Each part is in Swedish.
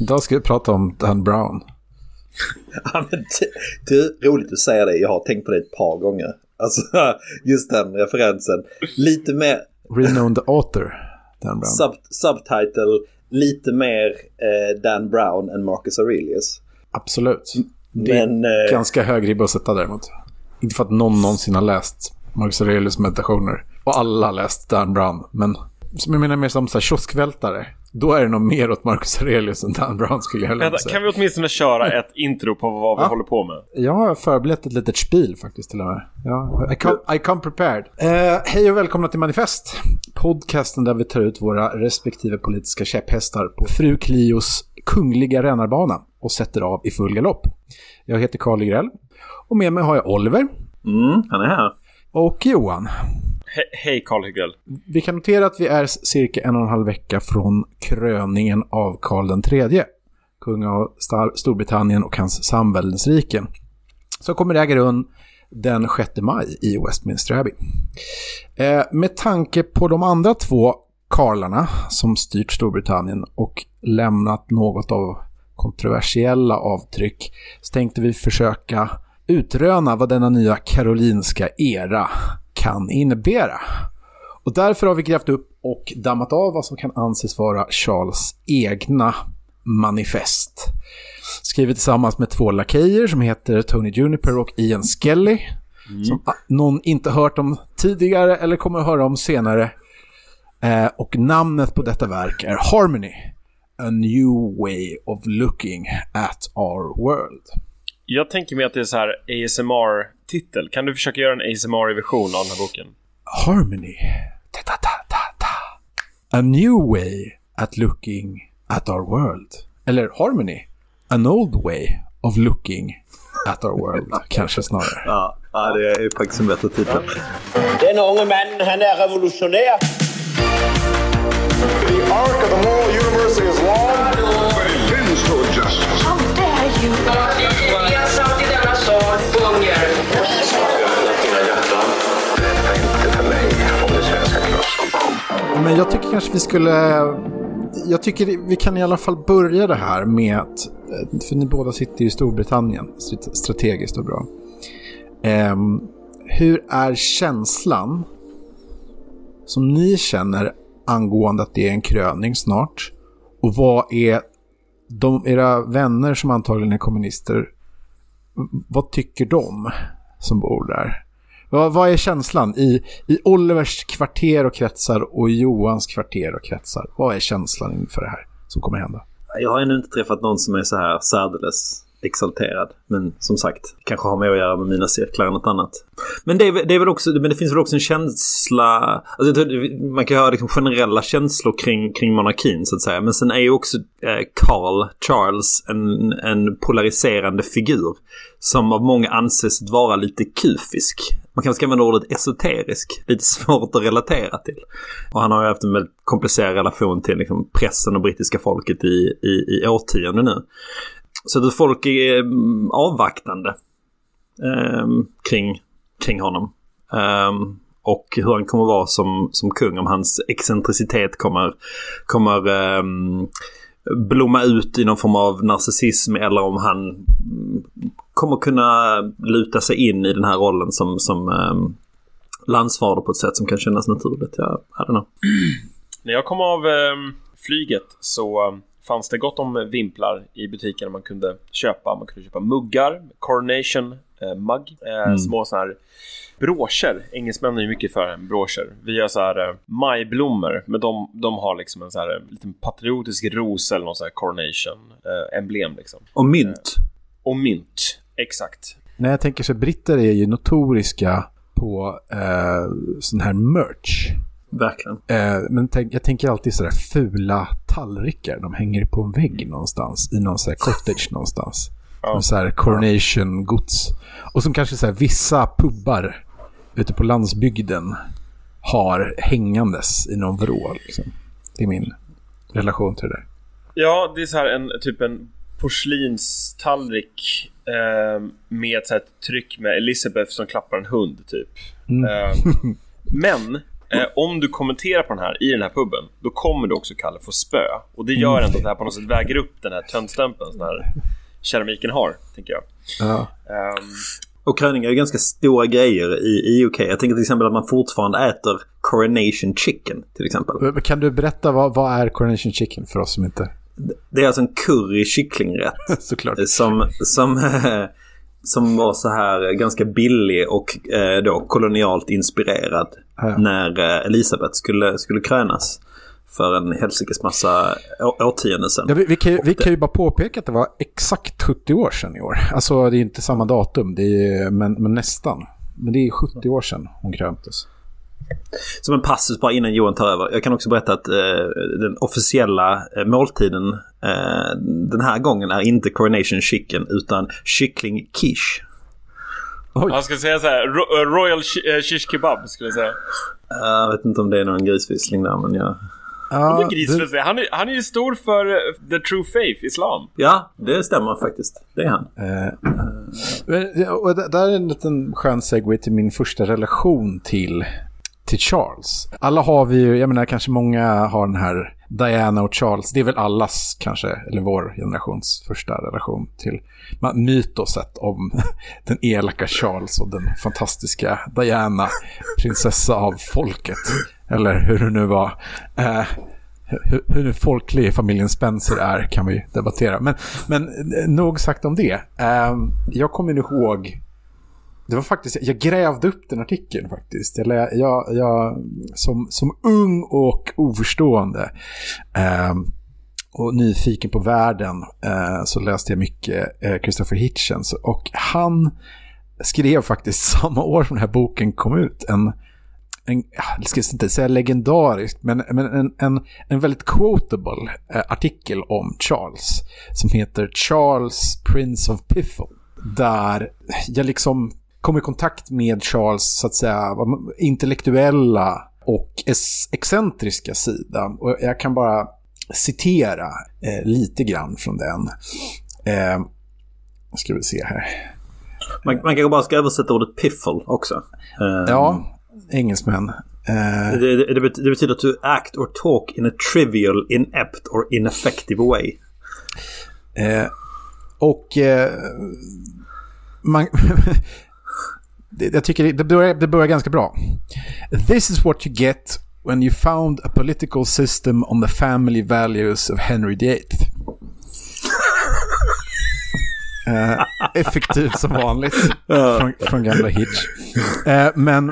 Idag ska vi prata om Dan Brown. ja, men du, roligt att säga det. Jag har tänkt på det ett par gånger. Alltså just den referensen. Lite mer... Renowned author, Dan Brown. Sub, subtitle, lite mer eh, Dan Brown än Marcus Aurelius. Absolut. Det är Men, eh, ganska hög ribba att sätta däremot. Inte för att någon någonsin har läst Marcus Aurelius meditationer. Och alla har läst Dan Brown. Men som jag menar mer som så här kioskvältare. Då är det nog mer åt Marcus Aurelius än Dan Brown skulle jag Vänta, säga. Kan vi åtminstone köra ett intro på vad vi ja. håller på med? Jag har förberett ett litet spel faktiskt till och med. Ja, I, come, I come prepared. Uh, hej och välkomna till Manifest. Podcasten där vi tar ut våra respektive politiska käpphästar på Fru Clios kungliga rännarbana och sätter av i full galopp. Jag heter Karl Grell och med mig har jag Oliver. Mm, han är här. Och Johan. He hej Karl Hygrell. Vi kan notera att vi är cirka en och en halv vecka från kröningen av Karl den tredje. Kung av Storbritannien och hans samväldesriken. Som kommer det äga rum den 6 maj i Westminster Abbey. Eh, med tanke på de andra två karlarna som styrt Storbritannien och lämnat något av kontroversiella avtryck så tänkte vi försöka utröna vad denna nya karolinska era kan innebära. Och därför har vi grävt upp och dammat av vad som kan anses vara Charles egna manifest. Skrivet tillsammans med två lakejer som heter Tony Juniper och Ian Skelly. Mm. Som någon inte hört om tidigare eller kommer att höra om senare. Eh, och namnet på detta verk är Harmony. A new way of looking at our world. Jag tänker mig att det är så här ASMR-titel. Kan du försöka göra en ASMR-version av den här boken? Harmony. Ta, ta, ta, ta, ta. A new way at looking at our world. Eller Harmony. An old way of looking at our world. Kanske snarare. Ja, ja, det är faktiskt en bättre titel. Den unge mannen, han är revolutionär. The arc of the moral universe is long, but it bends toward justice. How dare you! Men jag tycker kanske vi skulle... Jag tycker vi kan i alla fall börja det här med att... Eh, för ni båda sitter ju i Storbritannien, strategiskt och bra. Um, hur är känslan som ni känner angående att det är en kröning snart? Och vad är de, era vänner som antagligen är kommunister, vad tycker de som bor där? Vad, vad är känslan i, i Olivers kvarter och kretsar och Johans kvarter och kretsar? Vad är känslan inför det här som kommer hända? Jag har ännu inte träffat någon som är så här särdeles exalterad. Men som sagt, kanske har mer att göra med mina cirklar än något annat. Men det, är, det är väl också, men det finns väl också en känsla, alltså, man kan ha liksom generella känslor kring, kring monarkin så att säga. Men sen är ju också eh, Carl, Charles, en, en polariserande figur. Som av många anses vara lite kufisk. Man kanske ska använda ordet esoterisk. Lite svårt att relatera till. Och han har ju haft en väldigt komplicerad relation till liksom, pressen och brittiska folket i, i, i årtionden nu. Så att folk är mm, avvaktande eh, kring, kring honom. Eh, och hur han kommer vara som, som kung. Om hans excentricitet kommer, kommer eh, blomma ut i någon form av narcissism eller om han kommer kunna luta sig in i den här rollen som, som um, landsfader på ett sätt som kan kännas naturligt. Jag, I don't know. När jag kom av um, flyget så ehm, fanns det gott om vimplar i butikerna man kunde köpa. Man kunde köpa muggar, coronation eh, mugg, eh, mm. små sådana här broscher. Engelsmännen är ju mycket för broscher. Vi har så här eh, majblommor, men de, de har liksom en så här eh, liten patriotisk ros eller någon sån här coronation eh, emblem liksom. Och mynt. Eh, och mynt, exakt. Nej, jag tänker så britter är ju notoriska på eh, sån här merch. Verkligen. Eh, men tänk, jag tänker alltid sådär fula tallrikar. De hänger på en vägg någonstans. I någon sån cottage någonstans. Ja. Så här coronation-gods. Och som kanske så här, vissa pubbar ute på landsbygden har hängandes i någon vrå. Liksom. Det är min relation till det där. Ja, det är så här en typ en porslinstallrik eh, med ett tryck med Elizabeth som klappar en hund typ. Mm. Eh, men Eh, om du kommenterar på den här i den här puben, då kommer du också, Kalle, få spö. Och det gör ändå att det här på något sätt väger upp den här töntstämpeln den här keramiken har, tänker jag. Ja. Ehm, Och kröningar är ju ganska stora grejer i, i UK. Jag tänker till exempel att man fortfarande äter coronation chicken till exempel. Kan du berätta vad, vad är Coronation Chicken för oss som inte... Det är alltså en curry kycklingrätt Såklart. som, som, som var så här ganska billig och eh, då kolonialt inspirerad Ja. när eh, Elisabeth skulle, skulle krönas för en helsikes massa årtionden sedan. Ja, vi, vi, kan, ju- vi kan ju bara påpeka att det var exakt 70 år sedan i år. Alltså det är inte samma datum, det är, men, men nästan. Men det är 70 år sedan hon kröntes. Som en passus bara innan Johan tar över. Jag kan också berätta att eh, den officiella eh, måltiden eh, den här gången är inte coronation chicken utan kyckling quiche. jag ska säga så här, ro- eh, Royal shi- eh, shish kebab skulle jag säga. Jag vet inte om det är någon grisvissling där men ja. Ja, gris, det, han, är, han är ju stor för eh, the true faith, islam. Ja, det stämmer faktiskt. Det är han. men, ja, och det- där är en liten skön segway till min första relation till, till Charles. Alla har vi ju, jag menar kanske många har den här Diana och Charles. Det är väl allas kanske, eller vår generations första relation till mytoset om den elaka Charles och den fantastiska Diana, prinsessa av folket. Eller hur det nu var. Eh, hur, hur folklig familjen Spencer är kan vi debattera. Men, men eh, nog sagt om det. Eh, jag kommer ihåg, det var faktiskt, jag grävde upp den artikeln faktiskt. Jag, jag, jag, som, som ung och oförstående eh, och nyfiken på världen eh, så läste jag mycket eh, Christopher Hitchens. Och han skrev faktiskt samma år som den här boken kom ut en en, jag ska inte säga legendarisk, men, men en, en, en väldigt quotable eh, artikel om Charles som heter Charles Prince of Piffle. Där jag liksom kom i kontakt med Charles, så att säga, intellektuella och ex- excentriska sida. Och jag kan bara citera eh, lite grann från den. Eh, ska vi se här. Man, man kanske bara ska översätta ordet piffle också. Eh, Ja, engelsmän. Eh, Det, det, det bet- det betyder to act or talk in a trivial, inept or ineffective way. Eh, och eh, man, jag tycker det- börjar, det börjar ganska bra. This is what you get when you found a political system on the family values of Henry VIII. Eh, effektiv som vanligt från, från gamla Hitch. Eh, men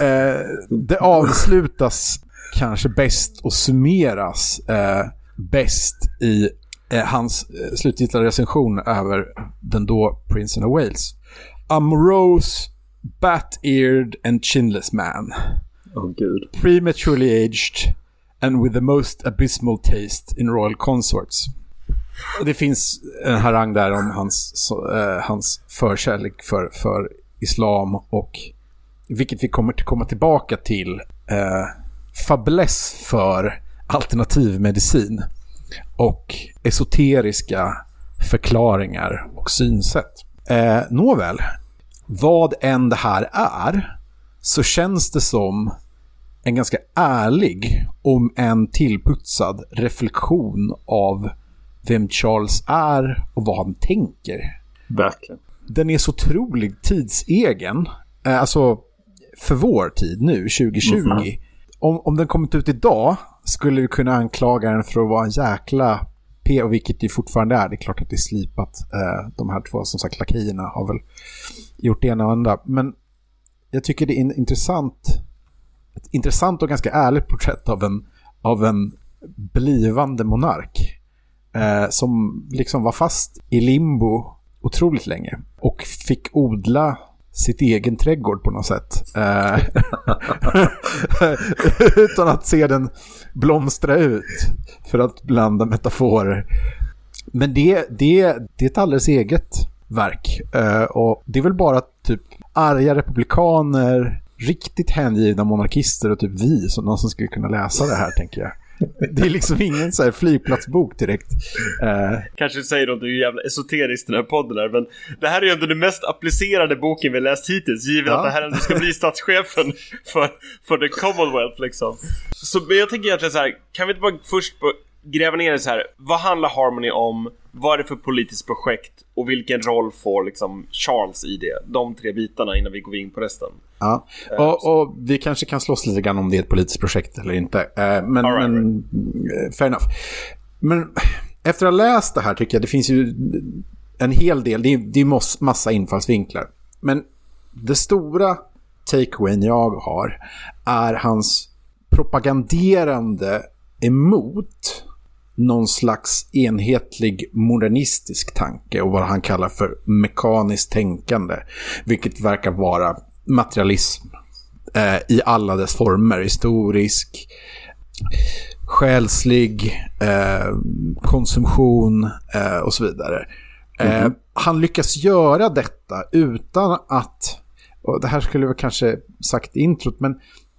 eh, det avslutas kanske bäst och summeras bäst i hans slutgiltiga recension över den då Prinsen of Wales. A morose, bat-eared and chinless man. Åh gud. Prematurely aged and with the most abysmal taste in royal consorts. Och Det finns en harang där om hans, så, eh, hans förkärlek för, för islam och vilket vi kommer att komma tillbaka till. Eh, fabuless för alternativmedicin och esoteriska förklaringar och synsätt. Eh, nåväl, vad än det här är så känns det som en ganska ärlig, om en tillputsad reflektion av vem Charles är och vad han tänker. Verkligen. Den är så otroligt tidsegen, eh, alltså för vår tid nu, 2020. Om, om den kommit ut idag skulle vi kunna anklaga den för att vara en jäkla LP, och vilket det fortfarande är. Det är klart att det är slipat. Eh, de här två, som sagt, lakejerna har väl gjort det ena och andra. Men jag tycker det är en intressant, ett intressant och ganska ärligt porträtt av en, av en blivande monark. Eh, som liksom var fast i limbo otroligt länge. Och fick odla sitt egen trädgård på något sätt. Eh, utan att se den blomstra ut. För att blanda metaforer. Men det, det, det är ett alldeles eget verk. Eh, och det är väl bara typ arga republikaner, riktigt hängivna monarkister och typ vi som någon som skulle kunna läsa det här tänker jag. Det är liksom ingen så här flygplatsbok direkt. Uh, Kanske säger något jävla esoteriskt i den här podden här, men det här är ju ändå den mest applicerade boken vi läst hittills, givet Ja. att det här ändå ska bli statschefen för, för the Commonwealth liksom. Så, men jag tänker egentligen så här, kan vi inte bara först gräva ner det så här, vad handlar Harmony om? Vad är det för politiskt projekt? Och vilken roll får liksom Charles i det? De tre bitarna innan vi går in på resten. Ja, och, och vi kanske kan slåss lite grann om det är ett politiskt projekt eller inte. Eh, Men, All right, men eh, fair enough. Men efter att ha läst det här tycker jag det finns ju en hel del, det är, det är massa infallsvinklar. Men det stora takeawayen jag har är hans propaganderande emot någon slags enhetlig modernistisk tanke och vad han kallar för mekaniskt tänkande. Vilket verkar vara materialism eh, i alla dess former. Historisk, själslig, eh, konsumtion eh, och så vidare. Eh, han lyckas göra detta utan att, och det här skulle vi kanske sagt i introt, men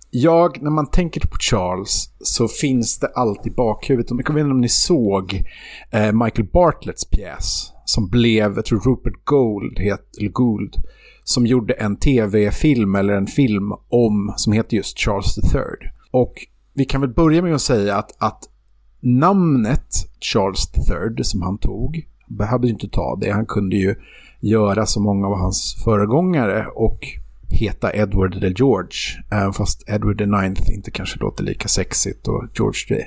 jag, när man tänker på Charles så finns det alltid i bakhuvudet. Jag vet inte om ni såg eh, Michael Bartletts pjäs som blev, jag tror Rupert Gould, het, eller Gould som gjorde en tv-film eller en film om, som heter just Charles III. Och vi kan väl börja med att säga att, att namnet Charles III som han tog, behövde ju inte ta det, han kunde ju göra som många av hans föregångare och heta Edward the George. Även fast Edward the Ninth inte kanske låter lika sexigt och George the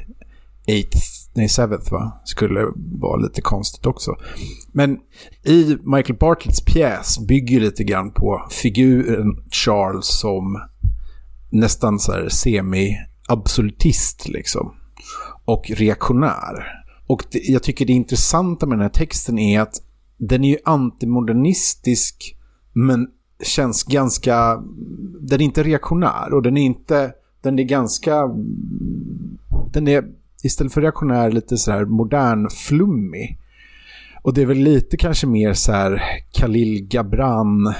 Eighth, nej Seventh va, skulle vara lite konstigt också. Men i Michael Bartletts pjäs bygger lite grann på figuren Charles som nästan så här semi-absolutist liksom. Och reaktionär. Och det, jag tycker det intressanta med den här texten är att den är ju antimodernistisk men känns ganska... Den är inte reaktionär och den är inte... Den är ganska... Den är istället för reaktionär lite så här modern flummig. Och det är väl lite kanske mer så här Khalil Gabran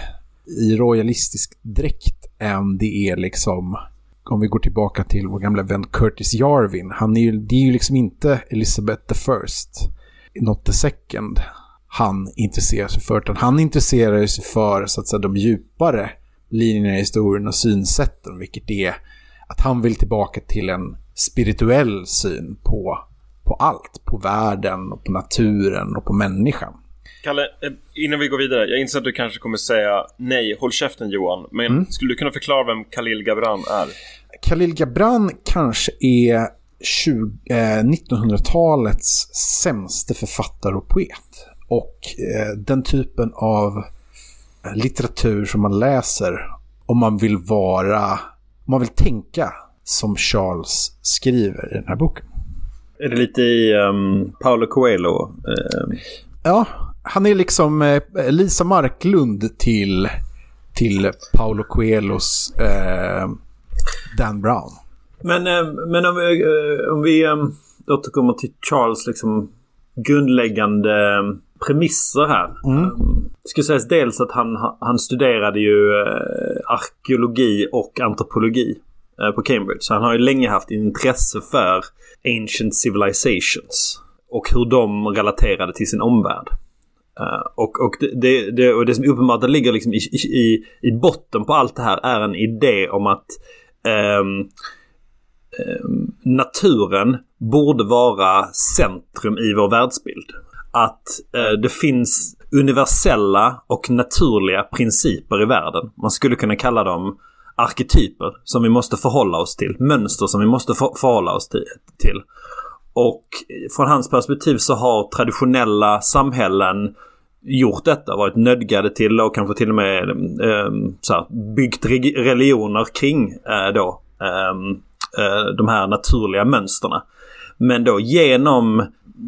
i royalistisk dräkt än det är liksom om vi går tillbaka till vår gamla vän Curtis Jarvin. Han är ju, det är ju liksom inte Elizabeth the First, not the second, han intresserar sig för. Utan han intresserar sig för så att säga, de djupare linjerna i historien och synsätten. Vilket är att han vill tillbaka till en spirituell syn på, på allt. På världen, och på naturen och på människan. Kalle, eh, innan vi går vidare. Jag inser att du kanske kommer säga nej, håll käften Johan. Men skulle du kunna förklara vem Khalil Gabran är? Khalil Gibran kanske är 20, eh, 1900-talets sämste författare och poet. Och eh, den typen av eh, litteratur som man läser om man vill vara, om man vill tänka som Charles skriver i den här boken. Är det lite i um, Paolo Coelho? Uh, Ja, han är liksom eh, Lisa Marklund till, till Paolo Coelhos eh, Dan Brown. men, eh, men om vi, om vi um, återkommer till Charles liksom grundläggande eh, premisser här. Um, det ska sägas dels att han, han studerade ju eh, arkeologi och antropologi eh, på Cambridge. Så han har ju länge haft intresse för ancient civilizations. Och hur de relaterade till sin omvärld. Eh, och, och, det, det, och det som uppenbart ligger liksom i, i, i botten på allt det här är en idé om att ehm, ehm, naturen borde vara centrum i vår världsbild. Att eh, det finns universella och naturliga principer i världen. Man skulle kunna kalla dem arketyper som vi måste förhålla oss till. Mönster som vi måste för, förhålla oss till. Och från hans perspektiv så har traditionella samhällen gjort detta, varit nödgade till och kanske till och med eh, så här, byggt religioner kring eh, då, eh, eh, de här naturliga mönsterna. Men då genom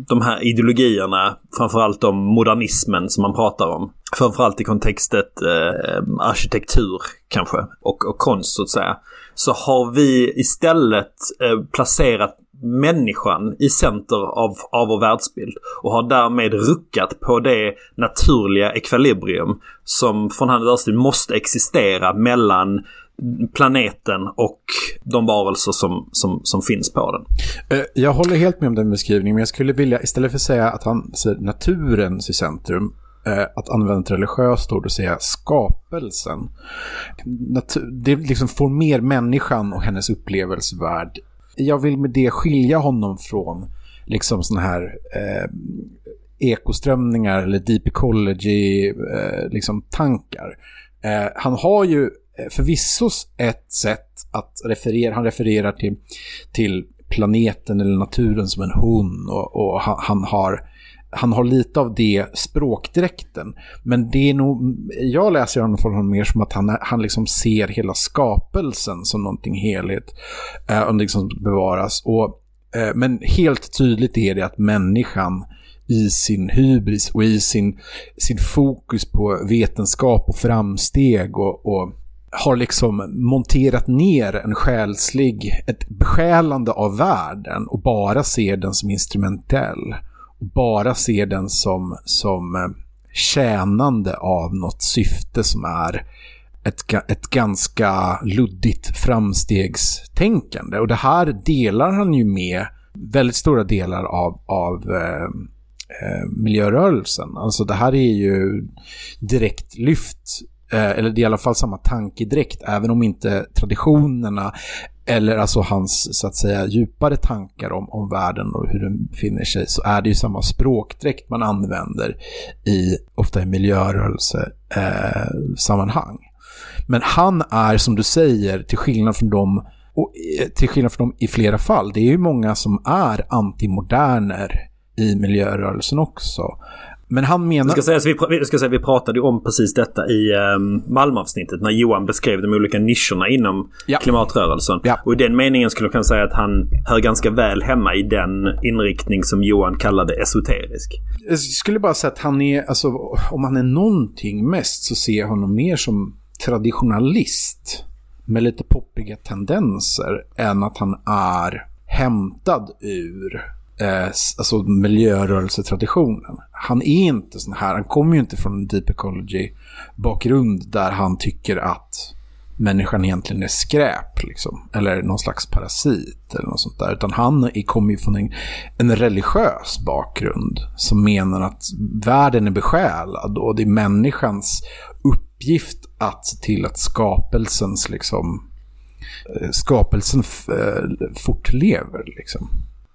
de här ideologierna, framförallt om modernismen som man pratar om. Framförallt i kontextet eh, arkitektur kanske och, och konst så att säga. Så har vi istället eh, placerat människan i center av, av vår världsbild och har därmed ruckat på det naturliga ekvilibrium som från hans måste existera mellan planeten och de varelser som, som, som finns på den. Eh, jag håller helt med om den beskrivningen, men jag skulle vilja, istället för att säga att han ser naturens i centrum, eh, att använda ett religiöst ord och säga skapelsen. Det liksom får mer människan och hennes upplevelsevärld. Jag vill med det skilja honom från liksom sådana här eh, ekoströmningar eller deep ecology eh, liksom tankar. Eh, han har ju Eh, förvisso ett sätt att referera, han refererar till, till planeten eller naturen som en hon och, och han, han har han har lite av det språkdräkten. Men det är nog, jag läser honom från honom mer som att han, han liksom ser hela skapelsen som någonting heligt. Eh, och liksom bevaras. Och, eh, men helt tydligt är det att människan i sin hybris och i sin, sin fokus på vetenskap och framsteg och, och har liksom monterat ner en själslig, ett besjälande av världen och bara ser den som instrumentell. Och bara ser den som, som eh, tjänande av något syfte som är ett, ett ganska luddigt framstegstänkande. Och det här delar han ju med väldigt stora delar av, av eh, eh miljörörelsen. Alltså det här är ju direkt lyft, Eh, eller det är i alla fall samma tankedräkt, även om inte traditionerna eller alltså hans så att säga djupare tankar om, om världen och hur den befinner sig så är det ju samma språkdräkt man använder i, ofta i miljörörelsesammanhang. Eh, sammanhang. Men han är som du säger, till skillnad från dem och eh, till skillnad från dem i flera fall, det är ju många som är antimoderner i miljörörelsen också. Men han menar... Jag ska säga, så vi, pr- jag ska säga, vi pratade ju om precis detta i um, Malmöavsnittet när Johan beskrev de olika nischerna inom Ja. klimatrörelsen. Ja. Och i den meningen skulle jag kunna säga att han hör ganska väl hemma i den inriktning som Johan kallade esoterisk. Jag skulle bara säga att han är, alltså om han är någonting mest så ser jag honom mer som traditionalist med lite poppiga tendenser än att han är hämtad ur eh, alltså miljörörelsetraditionen. Han är inte sån här, han kommer ju inte från en deep ecology bakgrund där han tycker att människan egentligen är skräp, liksom. Eller någon slags parasit eller något sånt där. Utan han kommer ju från en, en religiös bakgrund som menar att världen är besjälad och det är människans uppgift att se till att skapelsens liksom eh, skapelsen f- eh, fortlever liksom.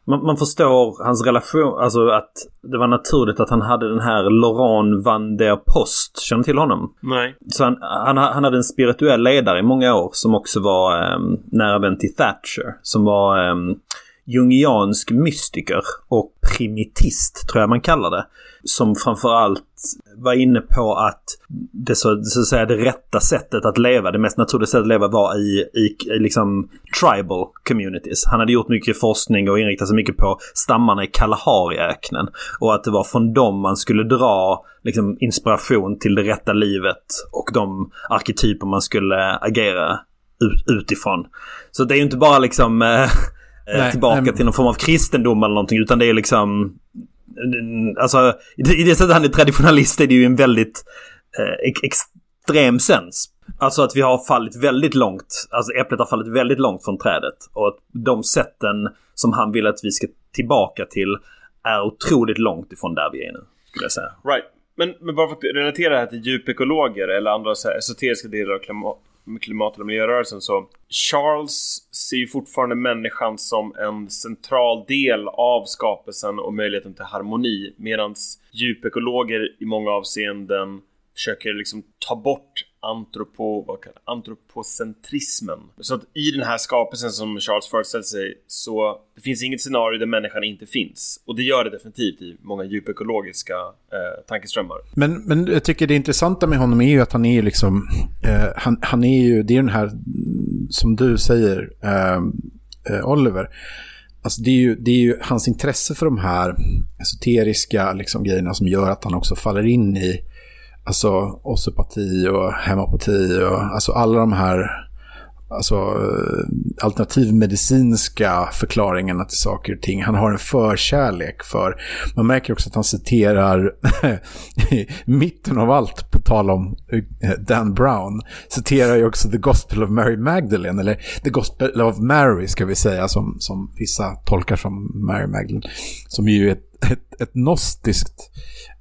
Man, man förstår hans relation, alltså att det var naturligt att han hade den här Laurent van der Post. Känner till honom? Nej. Så han, han, han hade en spirituell ledare i många år som också var um, nära vän till Thatcher. Som var um, jungiansk mystiker och primitist tror jag man kallar det. Som framförallt var inne på att det, så, så att säga, det rätta sättet att leva, det mest naturliga sättet att leva var i, i, i liksom tribal communities. Han hade gjort mycket forskning och inriktat sig mycket på stammarna i Kalahariöknen. Och att det var från dem man skulle dra liksom, inspiration till det rätta livet och de arketyper man skulle agera ut, utifrån. Så det är ju inte bara liksom eh, Nej, tillbaka nej. till någon form av kristendom eller någonting utan det är liksom Alltså i det, sättet han är traditionalist är det ju en väldigt eh, extrem sens. Alltså att vi har fallit väldigt långt, alltså äpplet har fallit väldigt långt från trädet. Och att de sätten som han vill att vi ska tillbaka till är otroligt långt ifrån där vi är nu. Skulle jag säga. Right. Men, men bara för att relatera det här till djupekologer eller andra så här esoteriska delar av med klimat och miljörörelsen så Charles ser ju fortfarande människan som en central del av skapelsen och möjligheten till harmoni medan djupekologer i många avseenden försöker liksom ta bort antropo, vad kallar, antropocentrismen. Så att i den här skapelsen som Charles föreställer sig så det finns inget scenario där människan inte finns. Och det gör det definitivt i många djupekologiska eh, tankeströmmar. Men, men jag tycker det intressanta med honom är ju att han är ju liksom, eh, han, han är ju, det är den här, mm, som du säger, eh, eh, Oliver, alltså det är, ju, det är ju hans intresse för de här esoteriska liksom, grejerna som gör att han också faller in i alltså osteopati och hemopati och alltså alla de här alltså, eh, alternativmedicinska förklaringarna till saker och ting. Han har en förkärlek för, man märker också att han citerar i mitten av allt, på tal om eh, Dan Brown, citerar ju också The Gospel of Mary Magdalene, eller The Gospel of Mary ska vi säga, som, som vissa tolkar som Mary Magdalene, som ju är ett, ett, ett gnostiskt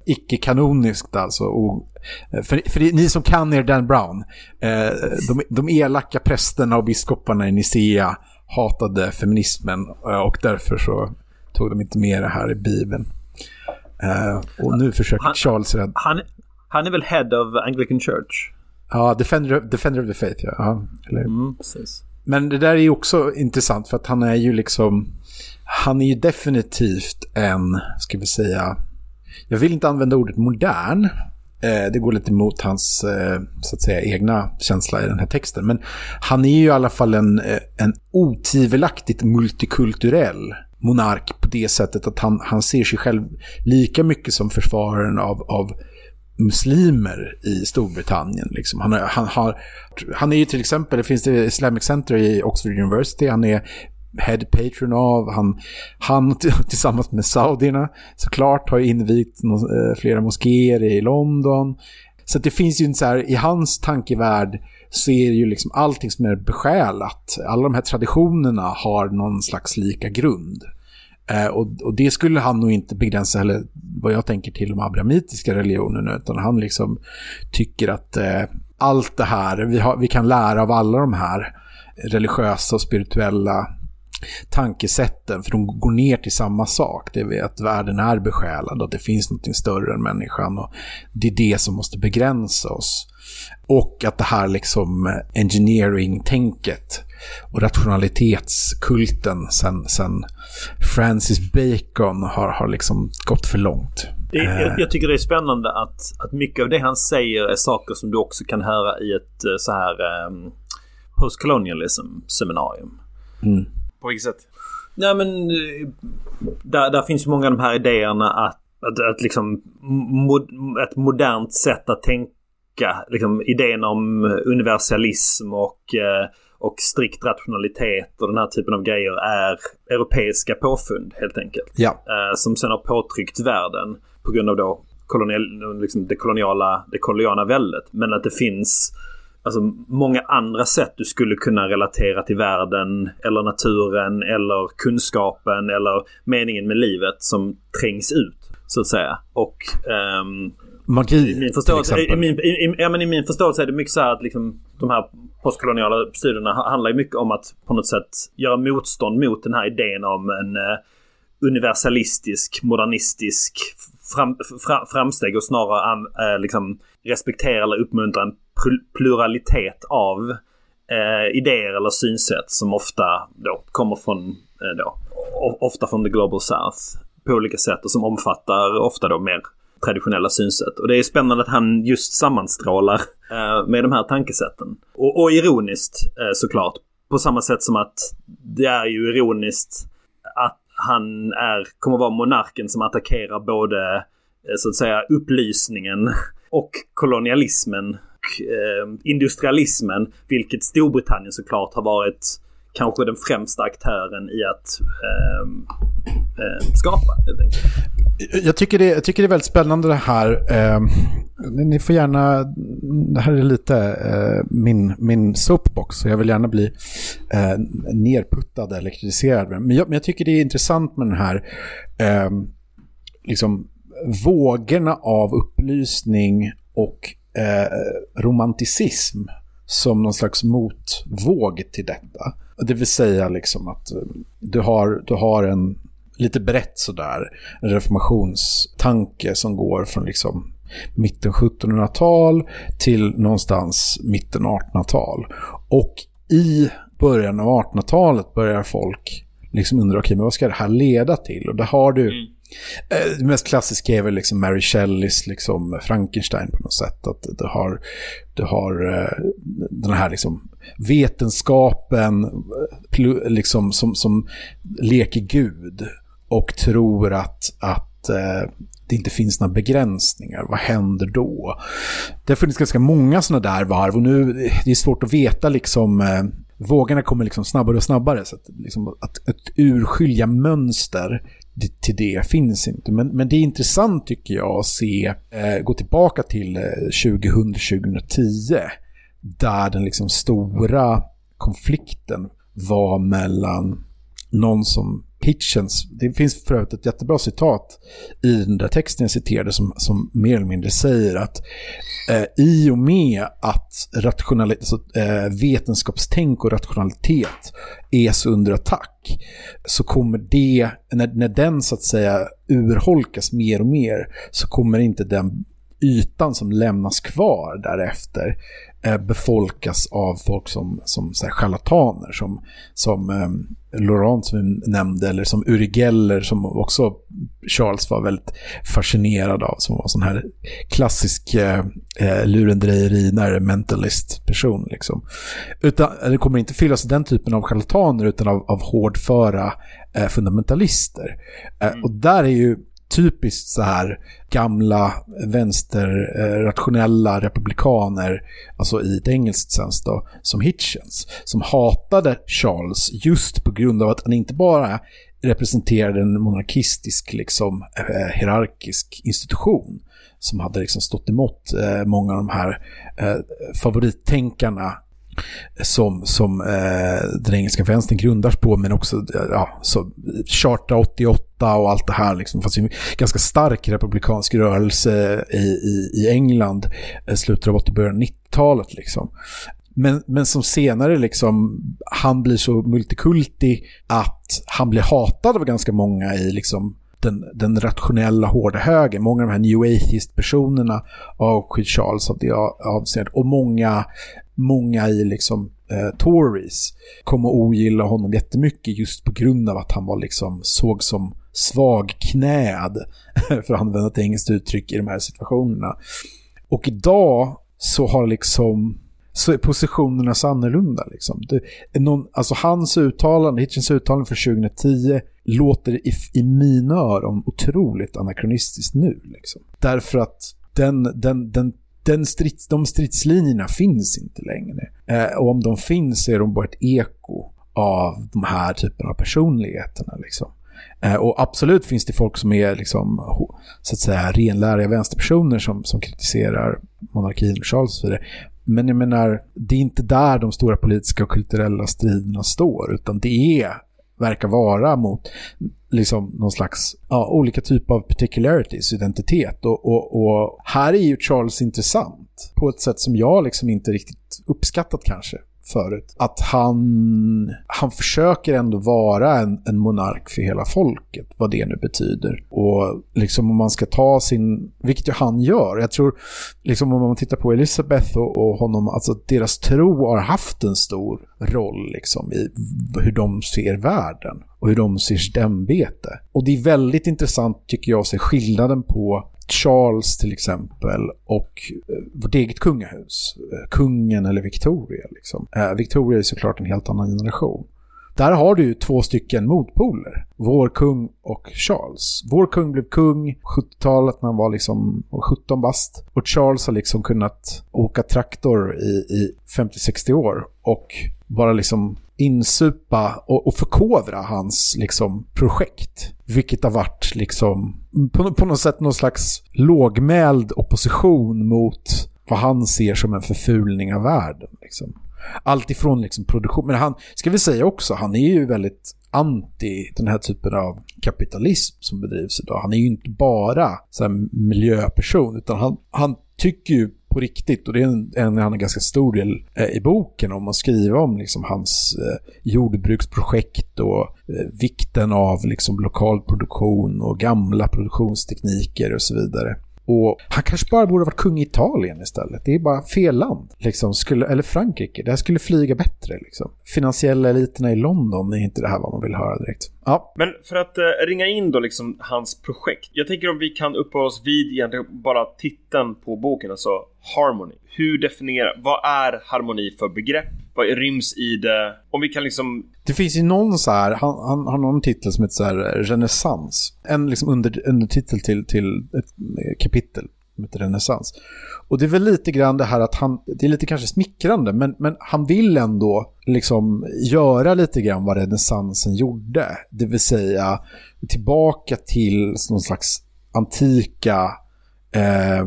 icke-kanoniskt alltså. Och, för, för ni som kan er Dan Brown, eh, de, de elaka prästerna och biskoparna i Nicea hatade feminismen eh, och därför så tog de inte med det här i Bibeln. Eh, och nu försöker han, Charles rädda... Han, han är väl head of Anglican Church? Ja, Defender, Defender of the Faith, ja. ja eller... Mm, precis. Men det där är ju också intressant för att han är ju liksom... Han är ju definitivt en, ska vi säga, jag vill inte använda ordet modern. Eh, det går lite emot hans eh, så att säga, egna känsla i den här texten. Men han är ju i alla fall en, eh, en otvivelaktigt multikulturell monark på det sättet att han, han ser sig själv lika mycket som försvararen av, av muslimer i Storbritannien. Liksom. Han, han, har, han är ju till exempel, det finns det Islamic Center i Oxford University, han är head patron av. Han, han tillsammans med saudierna såklart har invigt eh, flera moskéer i London. Så det finns ju inte så här, i hans tankevärld så är det ju liksom allting som är besjälat. Alla de här traditionerna har någon slags lika grund. Eh, och, och, det skulle han nog inte begränsa heller vad jag tänker till de abrahamitiska religionerna. Utan han liksom tycker att eh, allt det här, vi, har, vi kan lära av alla de här religiösa och spirituella tankesätten, för de går ner till samma sak. Det är att världen är besjälad, att det finns något större än människan och det är det som måste begränsa oss. Och att det här liksom engineering-tänket och rationalitetskulten sen, sen Francis Bacon har, har liksom gått för långt. Det, jag, eh. jag, tycker det är spännande att, att mycket av det han säger är saker som du också kan höra i ett eh, så här um, postcolonialism-seminarium. Mm. På vilket sätt? Nej men eh, där, där finns många av de här idéerna att, att, att liksom mod, ett modernt sätt att tänka. Liksom idén om universalism och, eh, och strikt rationalitet och den här typen av grejer är europeiska påfund helt enkelt. Ja. Eh, som sen har påtryckt världen på grund av då kolonial, liksom det koloniala, det koloniala väldet. Men att det finns alltså, många andra sätt du skulle kunna relatera till världen eller naturen eller kunskapen eller meningen med livet som trängs ut. Så att säga. Och um, Magi i min förståelse, i, min, i, ja, men I min förståelse är det mycket så här att liksom, de här postkoloniala studierna handlar mycket om att på något sätt göra motstånd mot den här idén om en uh, universalistisk, modernistisk fram, fram, framsteg och snarare uh, liksom respektera eller uppmuntra en pluralitet av eh, idéer eller synsätt som ofta då kommer från, eh, då, ofta från the global south på olika sätt och som omfattar ofta då mer traditionella synsätt. Och det är spännande att han just sammanstrålar eh, med de här tankesätten. Och, och ironiskt eh, såklart. På samma sätt som att det är ju ironiskt att han är, kommer vara monarken som attackerar både eh, så att säga upplysningen och kolonialismen Eh, industrialismen, vilket Storbritannien såklart har varit kanske den främsta aktören i att eh, eh, skapa. Helt enkelt. Jag tycker, det, jag tycker det är väldigt spännande det här. Eh, ni får gärna, det här är lite eh, min, min soapbox, så jag vill gärna bli eh, nerputtad eller kritiserad. Men jag, men jag tycker det är intressant med den här eh, liksom, vågorna av upplysning och eh, romanticism som någon slags motvåg till detta. Det vill säga liksom att eh, du har, du har en lite brett sådär en reformationstanke som går från liksom mitten 1700-tal till någonstans mitten 1800-tal. Och i början av 1800-talet börjar folk liksom undra, okej, okay, men vad ska det här leda till? Och där har du mm. Eh, det mest klassiska är väl liksom Mary Shelleys liksom Frankenstein på något sätt. Att du har, du har eh, den här liksom vetenskapen liksom som, som leker gud och tror att, att eh, det inte finns några begränsningar. Vad händer då? Det har funnits ganska många sådana där varv och nu det är svårt att veta liksom vågorna kommer liksom snabbare och snabbare. Så att, liksom, att, att urskilja mönster till det finns inte. Men, men det är intressant tycker jag att se, eh, gå tillbaka till eh, 2000-2010. Där den liksom stora konflikten var mellan någon som Hitchens, det finns för övrigt ett jättebra citat i den där texten jag citerade som, som mer eller mindre säger att eh, i och med att alltså, eh, vetenskapstänk och rationalitet är så under attack så kommer det, när, när den så att säga urholkas mer och mer så kommer inte den ytan som lämnas kvar därefter eh, befolkas av folk som, som så här, charlataner, som, som eh, Laurent som vi nämnde, eller som Uri Geller som också Charles var väldigt fascinerad av, som var sån här klassisk eh, eh lurendrejeri, när mentalist-person. Liksom. Utan, det kommer inte fyllas den typen av charlataner, utan av, av hårdföra eh, fundamentalister. Eh, mm. Och där är ju typiskt så här gamla vänsterrationella eh, republikaner, alltså i ett engelskt sens då, som Hitchens, som hatade Charles just på grund av att han inte bara representerade en monarkistisk, liksom, eh, hierarkisk institution som hade liksom stått emot eh, många av de här eh, favorittänkarna som, som eh, den engelska vänstern grundas på, men också eh, ja, så, Charta 88 och allt det här. Liksom, fast en ganska stark republikansk rörelse i, i, i England i slutet av 80 början av 90-talet. Liksom. Men, men som senare liksom, han blir så multikulti att han blir hatad av ganska många i liksom, den, den rationella hårda höger. Många av de här new atheist-personerna avskyr Charles av det avseendet. Och många många i liksom eh, Tories kom att ogilla honom jättemycket just på grund av att han var liksom såg som svagknäd, för att använda ett engelskt uttryck i de här situationerna. Och idag så har liksom så är positionerna så annorlunda. Liksom. Det är någon, alltså hans uttalande, Hitchens uttalande från 2010 låter i, i mina öron otroligt anakronistiskt nu. Liksom. Därför att den, den, den den strids, de stridslinjerna finns inte längre. Eh, och om de finns så är de bara ett eko av de här typerna av personligheterna. Liksom. Eh, och absolut finns det folk som är liksom, så att säga, renläriga vänsterpersoner som, som kritiserar monarkin och Charles och så vidare. Men jag menar, det är inte där de stora politiska och kulturella striderna står, utan det är verkar vara mot liksom någon slags ja, olika typer av particularities, identitet. Och, och, och, här är ju Charles intressant på ett sätt som jag liksom inte riktigt uppskattat kanske förut. Att han, han försöker ändå vara en, en monark för hela folket, vad det nu betyder. Och liksom om man ska ta sin, vilket ju han gör, jag tror, liksom om man tittar på Elizabeth och, och honom, alltså deras tro har haft en stor roll liksom i hur de ser världen och hur de ser sitt ämbete. Och det är väldigt intressant tycker jag att se skillnaden på Charles till exempel och eh, vårt eget kungahus. Eh, kungen eller Victoria. Liksom. Eh, Victoria är såklart en helt annan generation. Där har du ju två stycken motpoler. Vår kung och Charles. Vår kung blev kung 70-talet när han var liksom 17 bast. Och Charles har liksom kunnat åka traktor i, i 50-60 år och bara liksom insupa och, och förkovra hans liksom, projekt. Vilket har varit liksom, på, på något sätt någon slags lågmäld opposition mot vad han ser som en förfulning av världen. Liksom. Allt ifrån liksom produktion, men han, ska vi säga också, han är ju väldigt anti den här typen av kapitalism som bedrivs idag. Han är ju inte bara så här, miljöperson, utan han, han tycker ju på riktigt. Och det är en, en, en ganska stor del eh, i boken om att skriva om liksom, hans eh, jordbruksprojekt och eh, vikten av liksom, lokal produktion och gamla produktionstekniker och så vidare. Och han kanske bara borde varit kung i Italien istället. Det är bara fel land. Liksom, skulle, eller Frankrike. Det här skulle flyga bättre. Liksom. Finansiella eliterna i London är inte det här vad man vill höra direkt. Ja. Men för att eh, ringa in då liksom hans projekt. Jag tänker om vi kan uppehålla oss vid egentligen bara titeln på boken, alltså Harmony. Hur definierar, vad är harmoni för begrepp? Vad ryms i det? Om vi kan liksom... Det finns ju någon så här, han, han har någon titel som heter så här eh, renässans. En liksom under, undertitel till, till ett eh, kapitel som heter renässans. Och det är väl lite grann det här att han, det är lite kanske smickrande, men, men han vill ändå liksom göra lite grann vad renässansen gjorde. Det vill säga tillbaka till någon slags antika eh,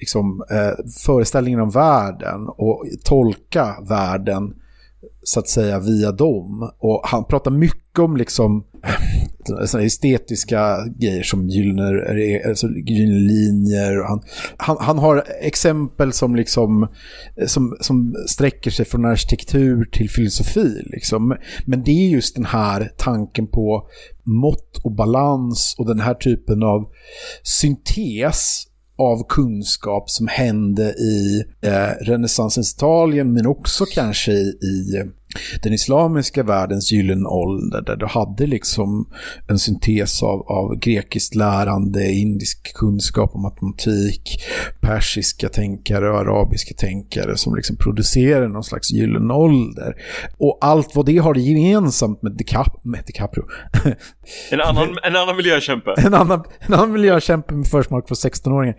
liksom, eh, föreställningen om världen och tolka världen så att säga via dem. Och han pratar mycket om liksom eh, såna estetiska grejer som gyllene, eh, alltså gyllene linjer. Han, han, han, har exempel som, liksom, eh, som, som sträcker sig från arkitektur till filosofi. Liksom. Men det är just den här tanken på mått och balans och den här typen av syntes av kunskap som hände i eh, renässansens Italien men också kanske i, i den islamiska världens gyllene ålder där du hade liksom en syntes av, av grekiskt lärande, indisk kunskap om matematik, persiska tänkare och arabiska tänkare som liksom producerade någon slags gyllene ålder. Och allt vad det har gemensamt med, Dicap med DiCaprio. En annan, en annan miljökämpe. en, annan, en annan miljökämpe med försmak på 16-åringar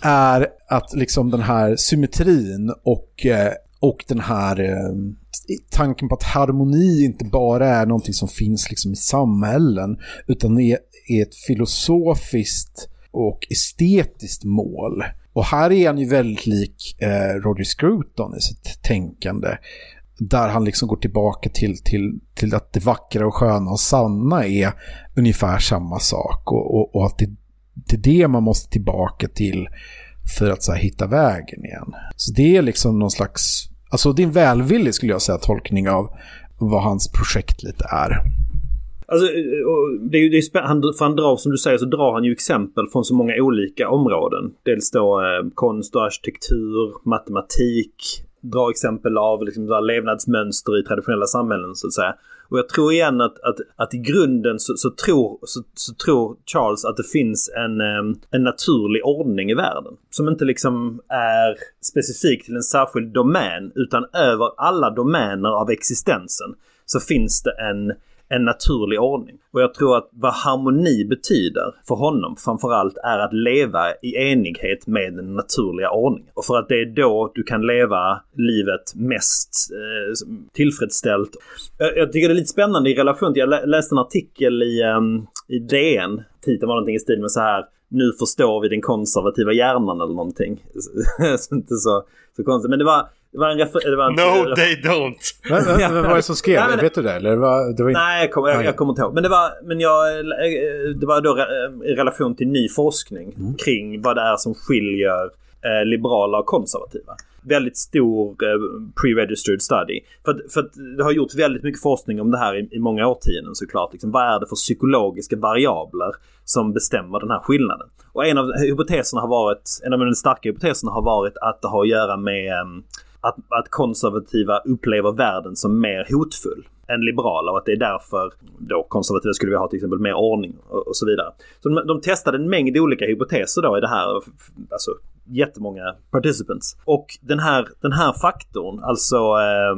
är att liksom den här symmetrin och, eh, och den här eh, tanken på att harmoni inte bara är någonting som finns liksom i samhällen utan är, är ett filosofiskt och estetiskt mål. Och här är han ju väldigt lik eh, Roger Scruton i sitt tänkande. Där han liksom går tillbaka till, till, till att det vackra och sköna och sanna är ungefär samma sak. Och, och, och att det, det är det man måste tillbaka till för att så här, hitta vägen igen. Så det är liksom någon slags Alltså det är en välvillig skulle jag säga tolkning av vad hans projekt lite är. Alltså, eh, det är ju, det är han, för han drar, som du säger, så drar han ju exempel från så många olika områden. Dels då eh, konst och arkitektur, matematik, drar exempel av liksom, levnadsmönster i traditionella samhällen så att säga. Och jag tror igen att, att, att i grunden så, så, tror, så, så, tror Charles att det finns en, en naturlig ordning i världen. Som inte liksom är specifik till en särskild domän utan över alla domäner av existensen så finns det en en naturlig ordning. Och jag tror att vad harmoni betyder för honom framförallt är att leva i enighet med den naturliga ordningen. Och för att det är då du kan leva livet mest eh, tillfredsställt. Jag, jag, tycker det är lite spännande i relation till, jag läste en artikel i, um, i DN, titeln var någonting i stil med så här nu förstår vi den konservativa hjärnan eller någonting. inte så, så konstigt. Men det var, det var en det var en, No they don't! Vem, var det som skrev? Nej, Vet du det? Eller det var, det var inte... Nej, jag kommer, jag, jag kommer inte ihåg. Men det var, men jag, det var då i relation till ny forskning mm. kring vad det är som skiljer eh, liberala och konservativa. Väldigt stor eh, pre-registered study. För, att, för att det har gjorts väldigt mycket forskning om det här i, i många årtionden såklart. Liksom, vad är det för psykologiska variabler som bestämmer den här skillnaden? Och en av hypoteserna har varit, en av de starka hypoteserna har varit att det har att göra med um, att, att konservativa upplever världen som mer hotfull än liberala och att det är därför då konservativa skulle vilja ha till exempel mer ordning och, och så vidare. Så de, de, testade en mängd olika hypoteser då i det här, alltså jättemånga participants. Och den här, den här faktorn, alltså eh,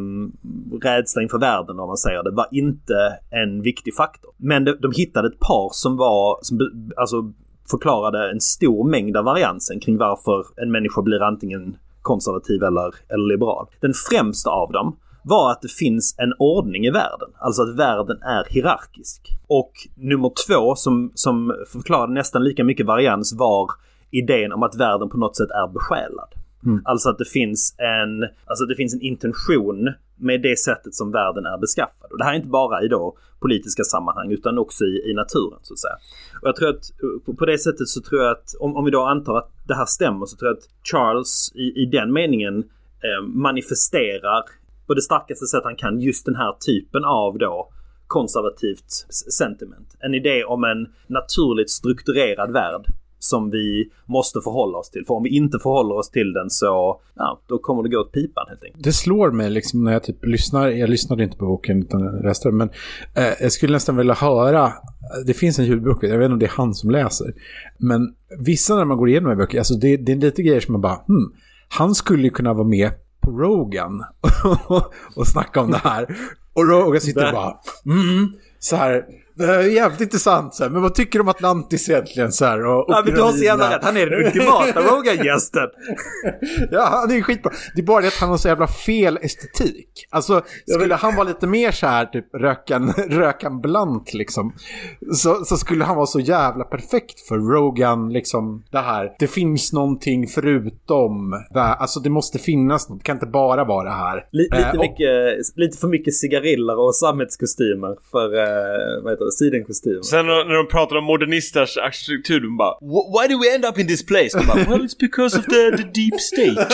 rädsla inför världen om man säger det, var inte en viktig faktor. Men de, de hittade ett par som var, som, alltså förklarade en stor mängd av variansen kring varför en människa blir antingen konservativ eller, eller liberal. Den främsta av dem var att det finns en ordning i världen. Alltså att världen är hierarkisk. Och nummer två som, som förklarade nästan lika mycket varians var idén om att världen på något sätt är besjälad. Mm. Alltså att det finns en, alltså det finns en intention med det sättet som världen är beskaffad. Och det här är inte bara i då politiska sammanhang utan också i, i naturen så att säga. Och jag tror att på, på det sättet så tror jag att om, om vi då antar att det här stämmer så tror jag att Charles i, i den meningen eh, manifesterar på det starkaste sätt han kan just den här typen av då konservativt sentiment. En idé om en naturligt strukturerad värld som vi måste förhålla oss till. För om vi inte förhåller oss till den så, ja, då kommer det gå åt pipan helt enkelt. Det slår mig liksom när jag typ lyssnar, jag lyssnade inte på boken utan resten, men eh, jag skulle nästan vilja höra, det finns en ljudbok, jag vet inte om det är han som läser, men vissa när man går igenom här böckerna, alltså det, det är lite grejer som man bara, hmm, han skulle ju kunna vara med på Rogan och snacka om det här. Och Rogan sitter och bara, mm, så här, Det är jävligt intressant så här. men vad tycker du om Atlantis egentligen så här? Och, och Ja, men du har så jävla rätt. Han är den ultimata Rogan-gästen. Ja, han är ju skitbra. Det är bara det att han har så jävla fel estetik. Alltså, skulle han vara lite mer så här, typ rökan, rökan blant liksom, så, så skulle han vara så jävla perfekt för Rogan, liksom, det här. Det finns någonting förutom, det här. alltså det måste finnas något, det kan inte bara vara det här. Lite, Eh, och- mycket, lite för mycket cigariller och sammetskostymer för, eh, vad heter det, sidenkostymer. Sen när de pratar om modernisters arkitektur, de bara "Wh- Why do we end up in this place? De bara, well it's because of the, the deep state.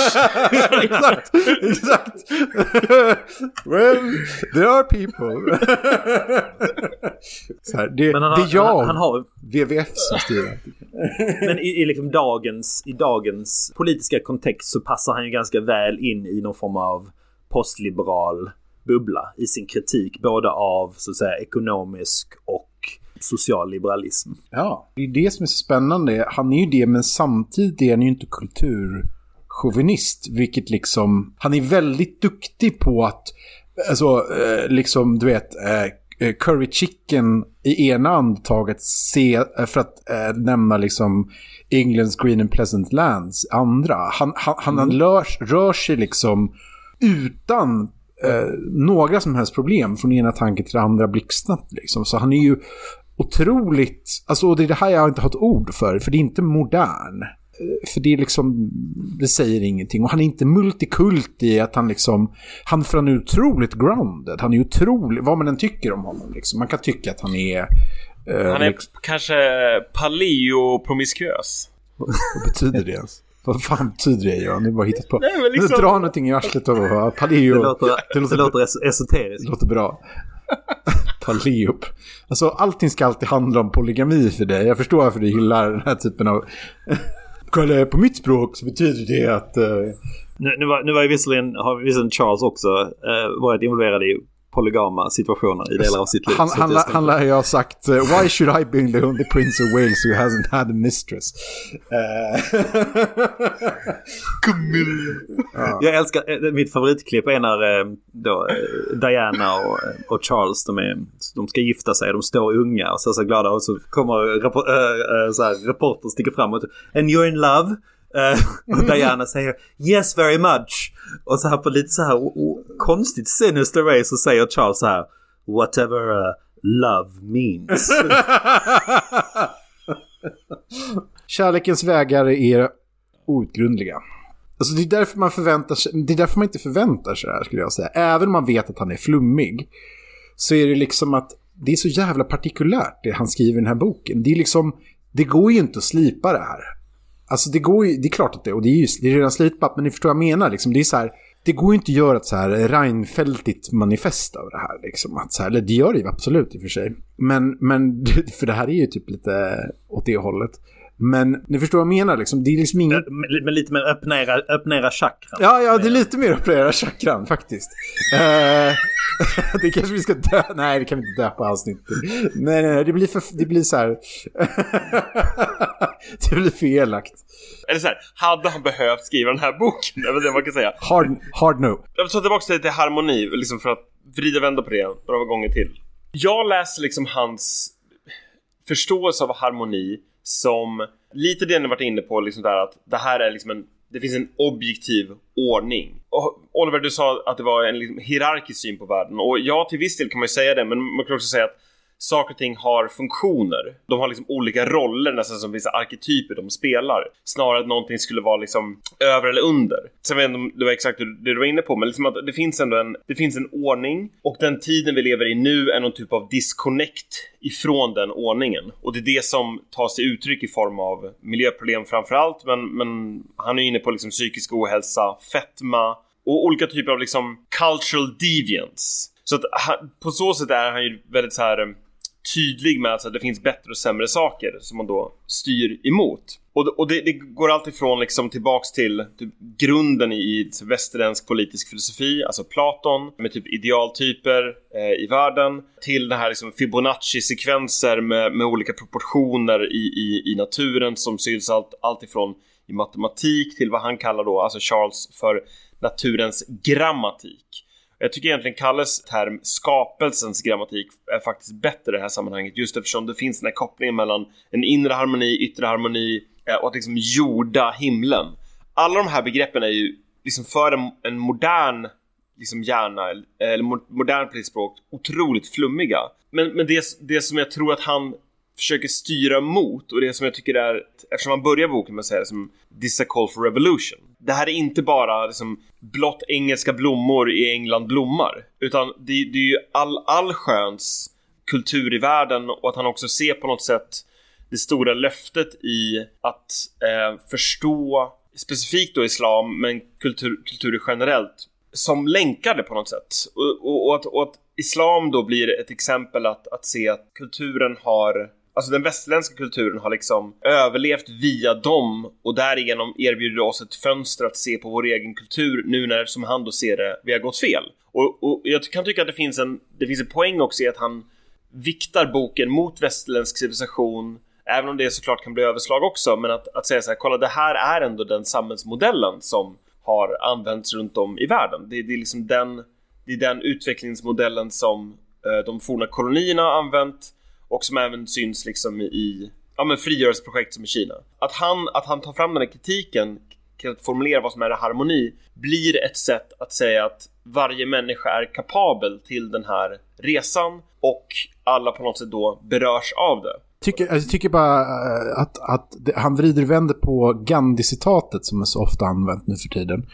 exakt, exakt. well, there are people. så här, det, han, det är jag, han, han har, WWF som styr. men i, i liksom dagens, i dagens politiska kontext så passar han ju ganska väl in i någon form av postliberal bubbla i sin kritik både av så att säga ekonomisk och social liberalism. Ja, det är det som är så spännande. Han är ju det, men samtidigt är han ju inte kulturchauvinist. Vilket liksom, han är väldigt duktig på att, alltså, eh, liksom, du vet, eh, eh, curry chicken i ena andetaget se, för att eh, nämna liksom Englands green and pleasant lands andra. Han, han, han, han rör, rör sig liksom utan eh, några som helst problem från ena tanken till andra blixtsnabbt. Liksom. Så han är ju otroligt, alltså det är det här jag inte har ett ord för, för det är inte modern. Eh, För det är liksom, det säger ingenting. Och han är inte multikult i att han liksom, han för han är otroligt grounded. Han är otroligt, vad man än tycker om honom liksom. Man kan tycka att han är... eh, Han är liksom, kanske paleo-promiskuös. vad betyder det ens? Vad fan betyder det Göran? Är bara hittat på. Nej, men liksom- Dra någonting i arslet och paleo. Det låter, det låter, det låter es- esoteriskt. det låter bra. Paleop. Alltså allting ska alltid handla om polygami för dig. Jag förstår varför du gillar den här typen av... Kolla, på mitt språk så betyder det att... eh, Nu, nu, var, nu var ju visserligen, har visserligen Charles också eh, varit involverad i polygama situationer i delar av sitt liv. han, så lär- han ju ha sagt eh, Why should I be the only prince of Wales who hasn't had a mistress? Eh, Jag älskar, eh, mitt favoritklipp är när då, Diana och, och Charles de, är, de ska gifta sig. De står unga och ser så glada och så kommer äh, äh, så här, sticker fram och And you're in love? Eh, och Diana säger Yes very much. Och så här på lite så här konstigt sinister way så säger Charles så här Whatever uh, love means. Kärlekens vägar är outgrundliga. Alltså det är därför man förväntar sig, det är därför man inte förväntar sig det här skulle jag säga. Även om man vet att han är flummig. Så är det liksom att det är så jävla partikulärt det han skriver i den här boken. Det är liksom, det går ju inte att slipa det här. Alltså det går ju, det är klart att det, och det är ju det är redan slipat, men ni förstår vad jag menar liksom. Det är så här, det går ju inte att göra ett så här Reinfeldtigt manifest av det här liksom. Att så här, eller det gör det ju absolut i och för sig. Men, men, för det här är ju typ lite åt det hållet. Men ni förstår vad jag menar liksom. Det är liksom inget... Men men lite mer öppnera, öppnera chakran. Ja, ja, det är lite mer upprörda chakran faktiskt. Eh, det kanske vi ska dö... Nej, det kan vi inte döpa avsnittet. Nej, nej, nej, det blir för... Det blir så här... det blir för elakt. Eller så här, hade han behövt skriva den här boken? Det är det man kan säga. Hard, hard no. Jag vill ta tillbaka till, till harmoni, liksom för att vrida och vända på det några gånger till. Jag läser liksom hans förståelse av harmoni som lite det ni varit inne på, liksom där att det här är liksom en det finns en objektiv ordning. Och Oliver, du sa att det var en liksom hierarkisk syn på världen. Och ja, till viss del kan man ju säga det, men man kan också säga att saker och ting har funktioner. De har liksom olika roller, nästan som vissa arketyper de spelar. Snarare att någonting skulle vara liksom över eller under. Sen vet jag inte om det var exakt det du var inne på, men liksom att det finns ändå en, det finns en ordning. Och den tiden vi lever i nu är någon typ av disconnect ifrån den ordningen. Och det är det som tar sig uttryck i form av miljöproblem framför allt, men, men han är inne på liksom psykisk ohälsa, fetma och olika typer av liksom cultural deviance. Så att han, på så sätt är han ju väldigt så här tydlig med att det finns bättre och sämre saker som man då styr emot. Och, det- och det, det går alltifrån liksom tillbaks till typ grunden i, västerländsk politisk filosofi, alltså Platon med typ idealtyper eh, i världen, till det här liksom Fibonacci-sekvenser med, med olika proportioner i, i, i naturen som syns allt, alltifrån i matematik till vad han kallar då, alltså Charles, för naturens grammatik. Jag tycker egentligen Kalles term skapelsens grammatik är faktiskt bättre i det här sammanhanget just eftersom det finns den här kopplingen mellan en inre harmoni, yttre harmoni eh, och att liksom jorda himlen. Alla de här begreppen är ju liksom för en, en modern liksom hjärna, eller modern politiskt språk, otroligt flummiga. Men, men det, det som jag tror att han försöker styra mot och det som jag tycker är, eftersom han börjar boken med att säga det som This is a call for revolution. Det här är inte bara liksom blott engelska blommor i England blommar, utan det, det är ju all, allsköns kultur i världen och att han också ser på något sätt det stora löftet i att eh, förstå specifikt då islam, men kultur, kulturer generellt, som länkade på något sätt. Och, och, och, att, och, att, islam då blir ett exempel att, att se att kulturen har Alltså den västerländska kulturen har liksom överlevt via dem och därigenom erbjuder oss ett fönster att se på vår egen kultur nu när, som han då ser det, vi har gått fel. Och, och jag kan tycka att det finns, en, det finns en poäng också i att han viktar boken mot västerländsk civilisation Även om det såklart kan bli överslag också, men att, att säga så här, kolla det här är ändå den samhällsmodellen som har använts runt om i världen. Det, det är liksom den, det är den utvecklingsmodellen som eh, de forna kolonierna har använt och som även syns liksom i ja, men frigörelseprojekt som i Kina. Att han, att han tar fram den här kritiken till att formulera vad som är harmoni blir ett sätt att säga att varje människa är kapabel till den här resan och alla på något sätt då berörs av det. Tycker, jag tycker bara eh, att, att det, han vrider och vänder på Gandhi-citatet som är så ofta använt nu för tiden.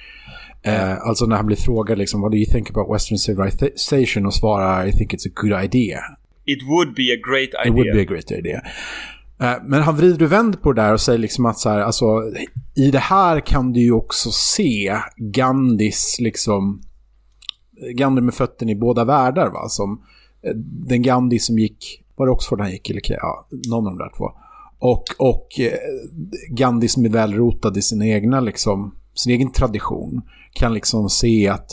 Eh, alltså när han blir frågad liksom, what do you think about western civilization? Och svarar I think it's a good idea. It would be a great idea. It would be a great idea. Eh, men han vrider och vänder på det där och säger liksom att så här, alltså, i det här kan du ju också se Gandhis liksom, Gandhi med fötterna i båda världar va, som eh, den Gandhi som gick var det Oxford han gick? Eller, ja, någon av de där två. Och, och eh, Gandhi som är välrotad i sin egna, liksom, sin egen tradition kan liksom se att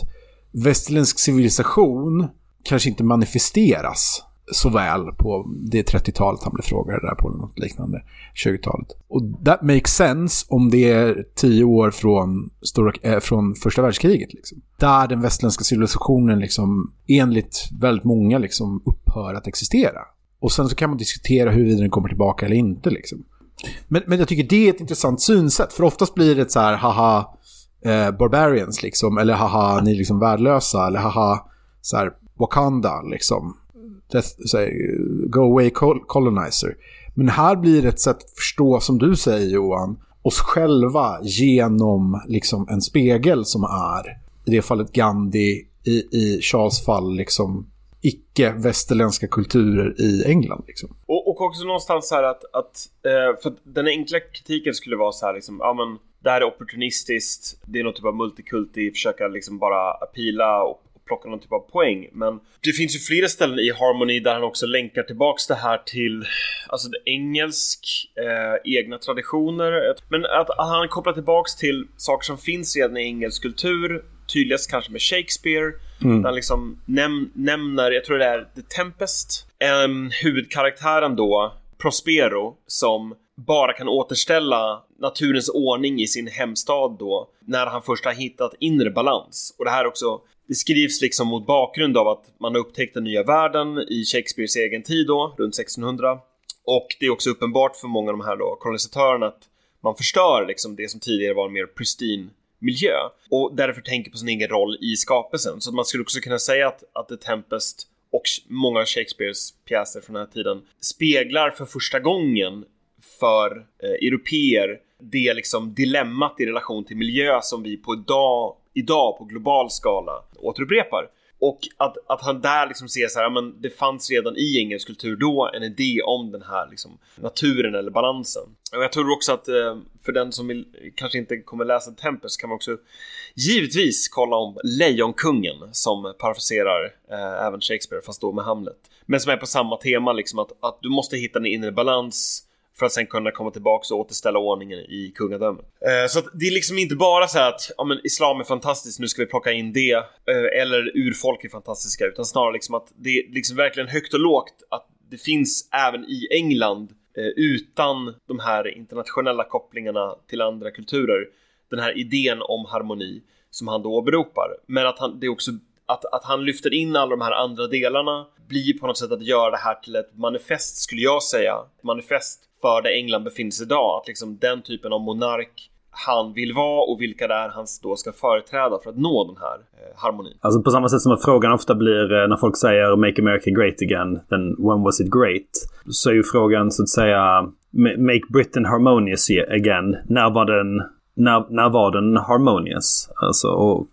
västerländsk civilisation kanske inte manifesteras så väl på det 30-talet han blev frågad där på något liknande, 20-talet. Och that makes sense om det är tio år från, stora, äh, från första världskriget. Liksom. Där den västerländska civilisationen liksom, enligt väldigt många liksom, upphör att existera. Och sen så kan man diskutera huruvida den kommer tillbaka eller inte. Liksom. Men, men jag tycker det är ett intressant synsätt. För oftast blir det så här, haha, eh, barbarians liksom. Eller haha, ni är liksom värdelösa. Eller haha, så här, Wakanda liksom. Death, say, go away colonizer. Men här blir det ett sätt att förstå, som du säger Johan, oss själva genom liksom en spegel som är, i det fallet Gandhi, i, i Charles fall liksom icke-västerländska kulturer i England. Liksom. Och, och också någonstans så här att, att eh, för den enkla kritiken skulle vara så här liksom, ja men det här är opportunistiskt, det är något typ av multikulti, försöka liksom bara apila och plocka någon typ av poäng. Men det finns ju flera ställen i Harmony där han också länkar tillbaks det här till alltså det engelsk eh, egna traditioner. Men att, att han kopplar tillbaks till saker som finns redan i engelsk kultur, tydligast kanske med Shakespeare. Mm. Där han liksom näm nämner, jag tror det är The Tempest, um, huvudkaraktären då, Prospero, som bara kan återställa naturens ordning i sin hemstad då, när han först har hittat inre balans. Och det här också, det skrivs liksom mot bakgrund av att man har upptäckt den nya världen i Shakespeares egen tid då, runt 1600. Och det är också uppenbart för många av de här då kolonisatörerna att man förstör liksom det som tidigare var en mer pristine miljö och därför tänker på sin egen roll i skapelsen. Så man skulle också kunna säga att, att The Tempest och många av Shakespeares pjäser från den här tiden speglar för första gången för eh, europeer det liksom dilemmat i relation till miljö som vi på idag, idag på global skala återupprepar. Och att, att han där liksom ser så här, men det fanns redan i engelsk kultur då en idé om den här liksom, naturen eller balansen. Och jag tror också att eh, för den som vill, kanske inte kommer läsa Tempest kan man också givetvis kolla om Lejonkungen som parafraserar eh, även Shakespeare fast då med Hamlet. Men som är på samma tema liksom att, att du måste hitta en inre balans för att sen kunna komma tillbaka och återställa ordningen i kungadömet. Eh, så att det är liksom inte bara så att ja, men islam är fantastiskt, nu ska vi plocka in det. Eh, eller urfolk är fantastiska, utan snarare liksom att det är liksom verkligen högt och lågt att det finns även i England eh, utan de här internationella kopplingarna till andra kulturer. Den här idén om harmoni som han då åberopar. Men att han, det är också att, att han lyfter in alla de här andra delarna blir på något sätt att göra det här till ett manifest skulle jag säga. Ett manifest för där England befinner sig idag. Att liksom den typen av monark han vill vara och vilka det är han då ska företräda för att nå den här eh, harmonin. Alltså på samma sätt som att frågan ofta blir eh, när folk säger “Make America Great Again” then “When was it great?” så är ju frågan så att säga “Make Britain Harmonious again” när var den, när, när var den harmonious? Alltså, och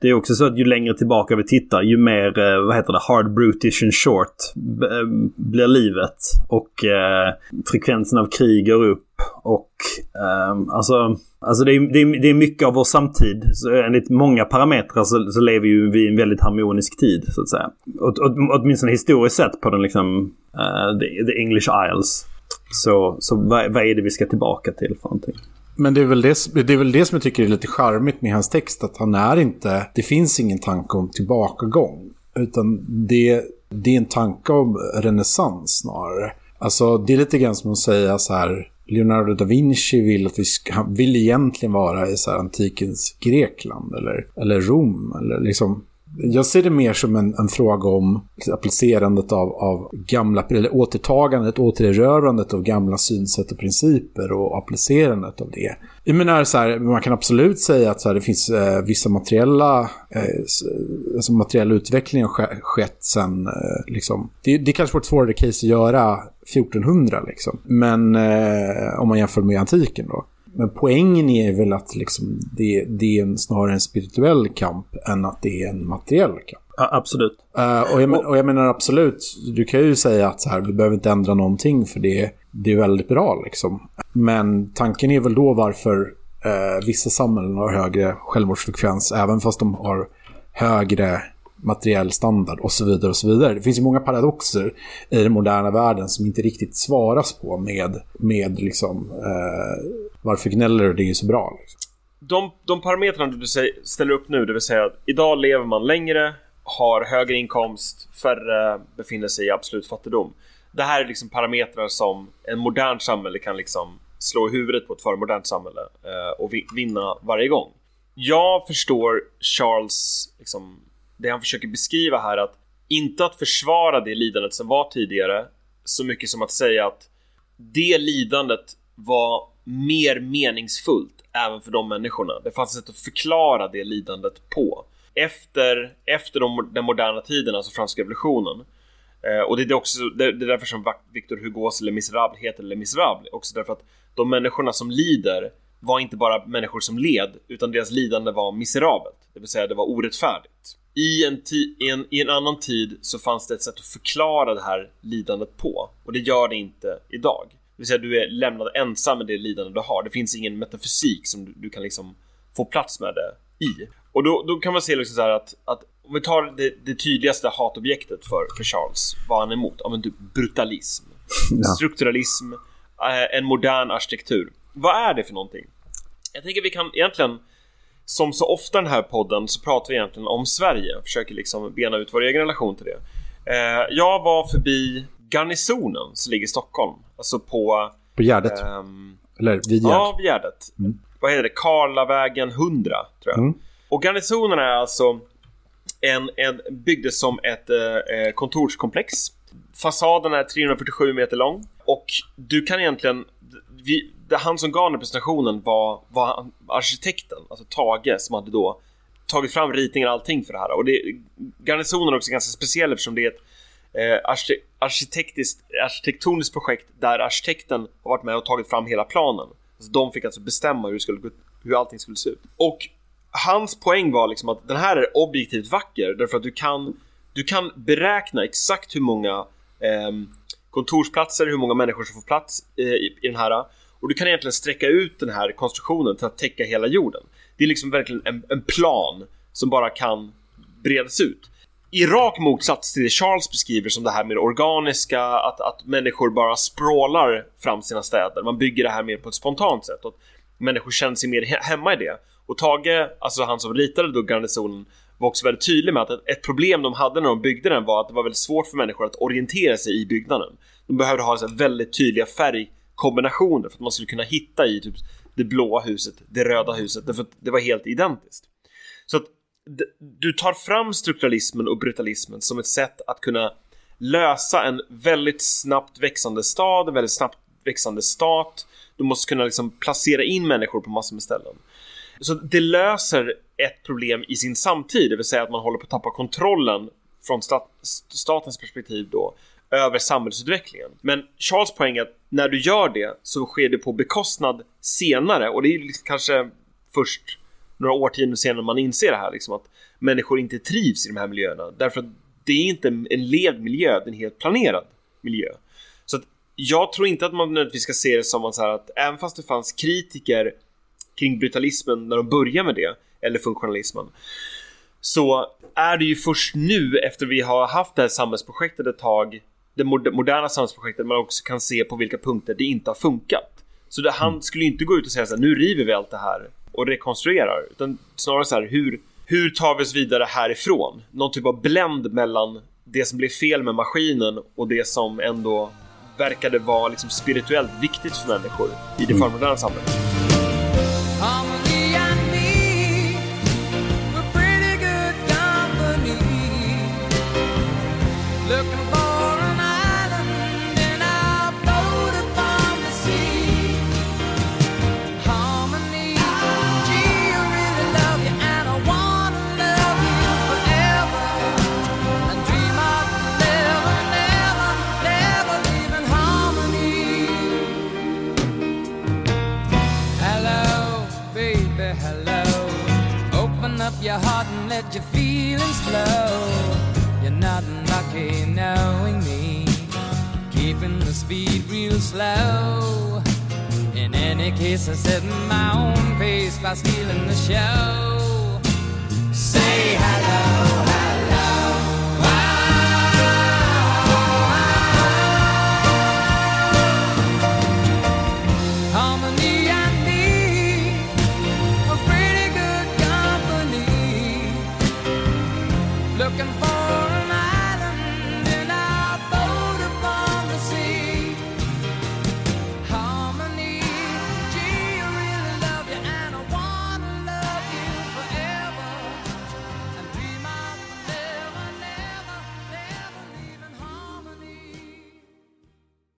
det är också så att ju längre tillbaka vi tittar ju mer, eh, vad heter det, hard brutish and short eh, blir livet. Och eh, frekvensen av krig går upp. Och eh, alltså, alltså det, är, det, är, det är mycket av vår samtid. Så enligt många parametrar så, så lever ju vi i en väldigt harmonisk tid så att säga. Åt, åt, åtminstone historiskt sett på den liksom, uh, the, the English Isles. Så, så vad, vad är det vi ska tillbaka till för någonting? Men det är, väl det, det är väl det som jag tycker är lite charmigt med hans text. Att han är inte, det finns ingen tanke om tillbakagång. Utan det, det är en tanke om renässans snarare. Alltså det är lite grann som att säga så här. Leonardo da Vinci vill att vi ska, han vill egentligen vara i så här antikens Grekland eller, eller Rom. Eller liksom, jag ser det mer som en, en fråga om applicerandet av, av gamla, eller återtagandet, återerövrandet av gamla synsätt och principer och applicerandet av det. Jag menar så här, man kan absolut säga att så här, det finns eh, vissa materiella, eh, alltså materiell utveckling har skett sen, eh, liksom. Det, det är kanske var ett svårare case att göra 1400 liksom. Men eh, om man jämför med antiken då. Men poängen är väl att liksom det, det är en, snarare en spirituell kamp än att det är en materiell kamp. Ja, absolut. Uh, och, jag, och jag menar absolut, du kan ju säga att så här, vi behöver inte ändra någonting för det, det är väldigt bra liksom. Men tanken är väl då varför uh, vissa samhällen har högre självmordsfrekvens även fast de har högre materiell standard och så vidare och så vidare. Det finns ju många paradoxer i den moderna världen som inte riktigt svaras på med, med liksom, eh, varför gnäller du, det är ju så bra. Liksom. De, de parametrarna du ställer upp nu, det vill säga att idag lever man längre, har högre inkomst, färre befinner sig i absolut fattigdom. Det här är liksom parametrar som en modern samhälle kan liksom slå i huvudet på ett förmodernt samhälle eh, och vinna varje gång. Jag förstår Charles liksom, det han försöker beskriva här att inte att försvara det lidandet som var tidigare så mycket som att säga att det lidandet var mer meningsfullt även för de människorna. Det fanns ett sätt att förklara det lidandet på. Efter, efter de, den moderna tiden, alltså franska revolutionen. Eh, och det är, också, det, det är därför som Victor Hugos Les Misérables heter Les Misérables, Också därför att de människorna som lider var inte bara människor som led, utan deras lidande var miserabelt. Det vill säga, det var orättfärdigt i en, i, en, i en annan tid så fanns det ett sätt att förklara det här lidandet på och det gör det inte idag. Det vill säga du är lämnad ensam med det lidande du har. Det finns ingen metafysik som du, du kan liksom få plats med det i. Och då, då kan man se liksom så att, att om vi tar det, det, tydligaste hatobjektet för, för Charles, vad han är emot? Ja men typ brutalism, ja. strukturalism, eh, en modern arkitektur. Vad är det för någonting? Jag tänker vi kan egentligen som så ofta i den här podden så pratar vi egentligen om Sverige. Försöker liksom bena ut vår egen relation till det. Eh, jag var förbi Garnisonen som ligger i Stockholm. Alltså på... På Gärdet? Ehm, Eller vid Gärdet? Ja, vid Gärdet. Mm. Vad heter det? Karlavägen 100, tror jag. Mm. Och Garnisonen är alltså en, en byggdes som ett eh, kontorskomplex. Fasaden är 347 meter lång och du kan egentligen vi, det, han som gav den presentationen var, var arkitekten, alltså Tage, som hade då tagit fram ritningar och allting för det här. Och det, garnisonen är också ganska speciell eftersom det är ett eh, arkitektiskt, arkitektoniskt projekt där arkitekten har varit med och tagit fram hela planen. Alltså, de fick alltså bestämma hur, skulle, hur allting skulle se ut. Och hans poäng var liksom att den här är objektivt vacker därför att du kan, du kan beräkna exakt hur många eh, kontorsplatser, hur många människor som får plats eh, i, i den här och du kan egentligen sträcka ut den här konstruktionen till att täcka hela jorden. Det är liksom verkligen en, en plan som bara kan bredas ut. I rak motsats till det Charles beskriver som det här med det organiska, att, att människor bara språlar fram sina städer. Man bygger det här mer på ett spontant sätt och att människor känner sig mer hemma i det. Och Tage, alltså han som ritade då garnisonen, var också väldigt tydlig med att ett problem de hade när de byggde den var att det var väldigt svårt för människor att orientera sig i byggnaden. De behövde ha så väldigt tydliga färg kombinationer för att man skulle kunna hitta i typ det blåa huset, det röda huset, därför att det var helt identiskt. Så att du tar fram strukturalismen och brutalismen som ett sätt att kunna lösa en väldigt snabbt växande stad, en väldigt snabbt växande stat. Du måste kunna liksom placera in människor på massor med ställen. Så det löser ett problem i sin samtid, det vill säga att man håller på att tappa kontrollen från stat statens perspektiv då över samhällsutvecklingen. Men Charles poäng är att när du gör det så sker det på bekostnad senare och det är kanske först några årtionden senare man inser det här liksom att människor inte trivs i de här miljöerna därför att det är inte en levd miljö, det är en helt planerad miljö. Så att jag tror inte att man nödvändigtvis ska se det som att, så här att även fast det fanns kritiker kring brutalismen när de började med det, eller funktionalismen, så är det ju först nu efter vi har haft det här samhällsprojektet ett tag, det moderna samhällsprojektet, man också kan se på vilka punkter det inte har funkat. Så det, han skulle inte gå ut och säga så här, nu river vi allt det här och rekonstruerar, utan snarare så här, hur, hur tar vi oss vidare härifrån? Någon typ av bländ mellan det som blev fel med maskinen och det som ändå verkade vara liksom spirituellt viktigt för människor i det förmoderna samhället. Your heart and let your feelings flow. You're not lucky knowing me, keeping the speed real slow. In any case, I set my own pace by stealing the show. Say hello,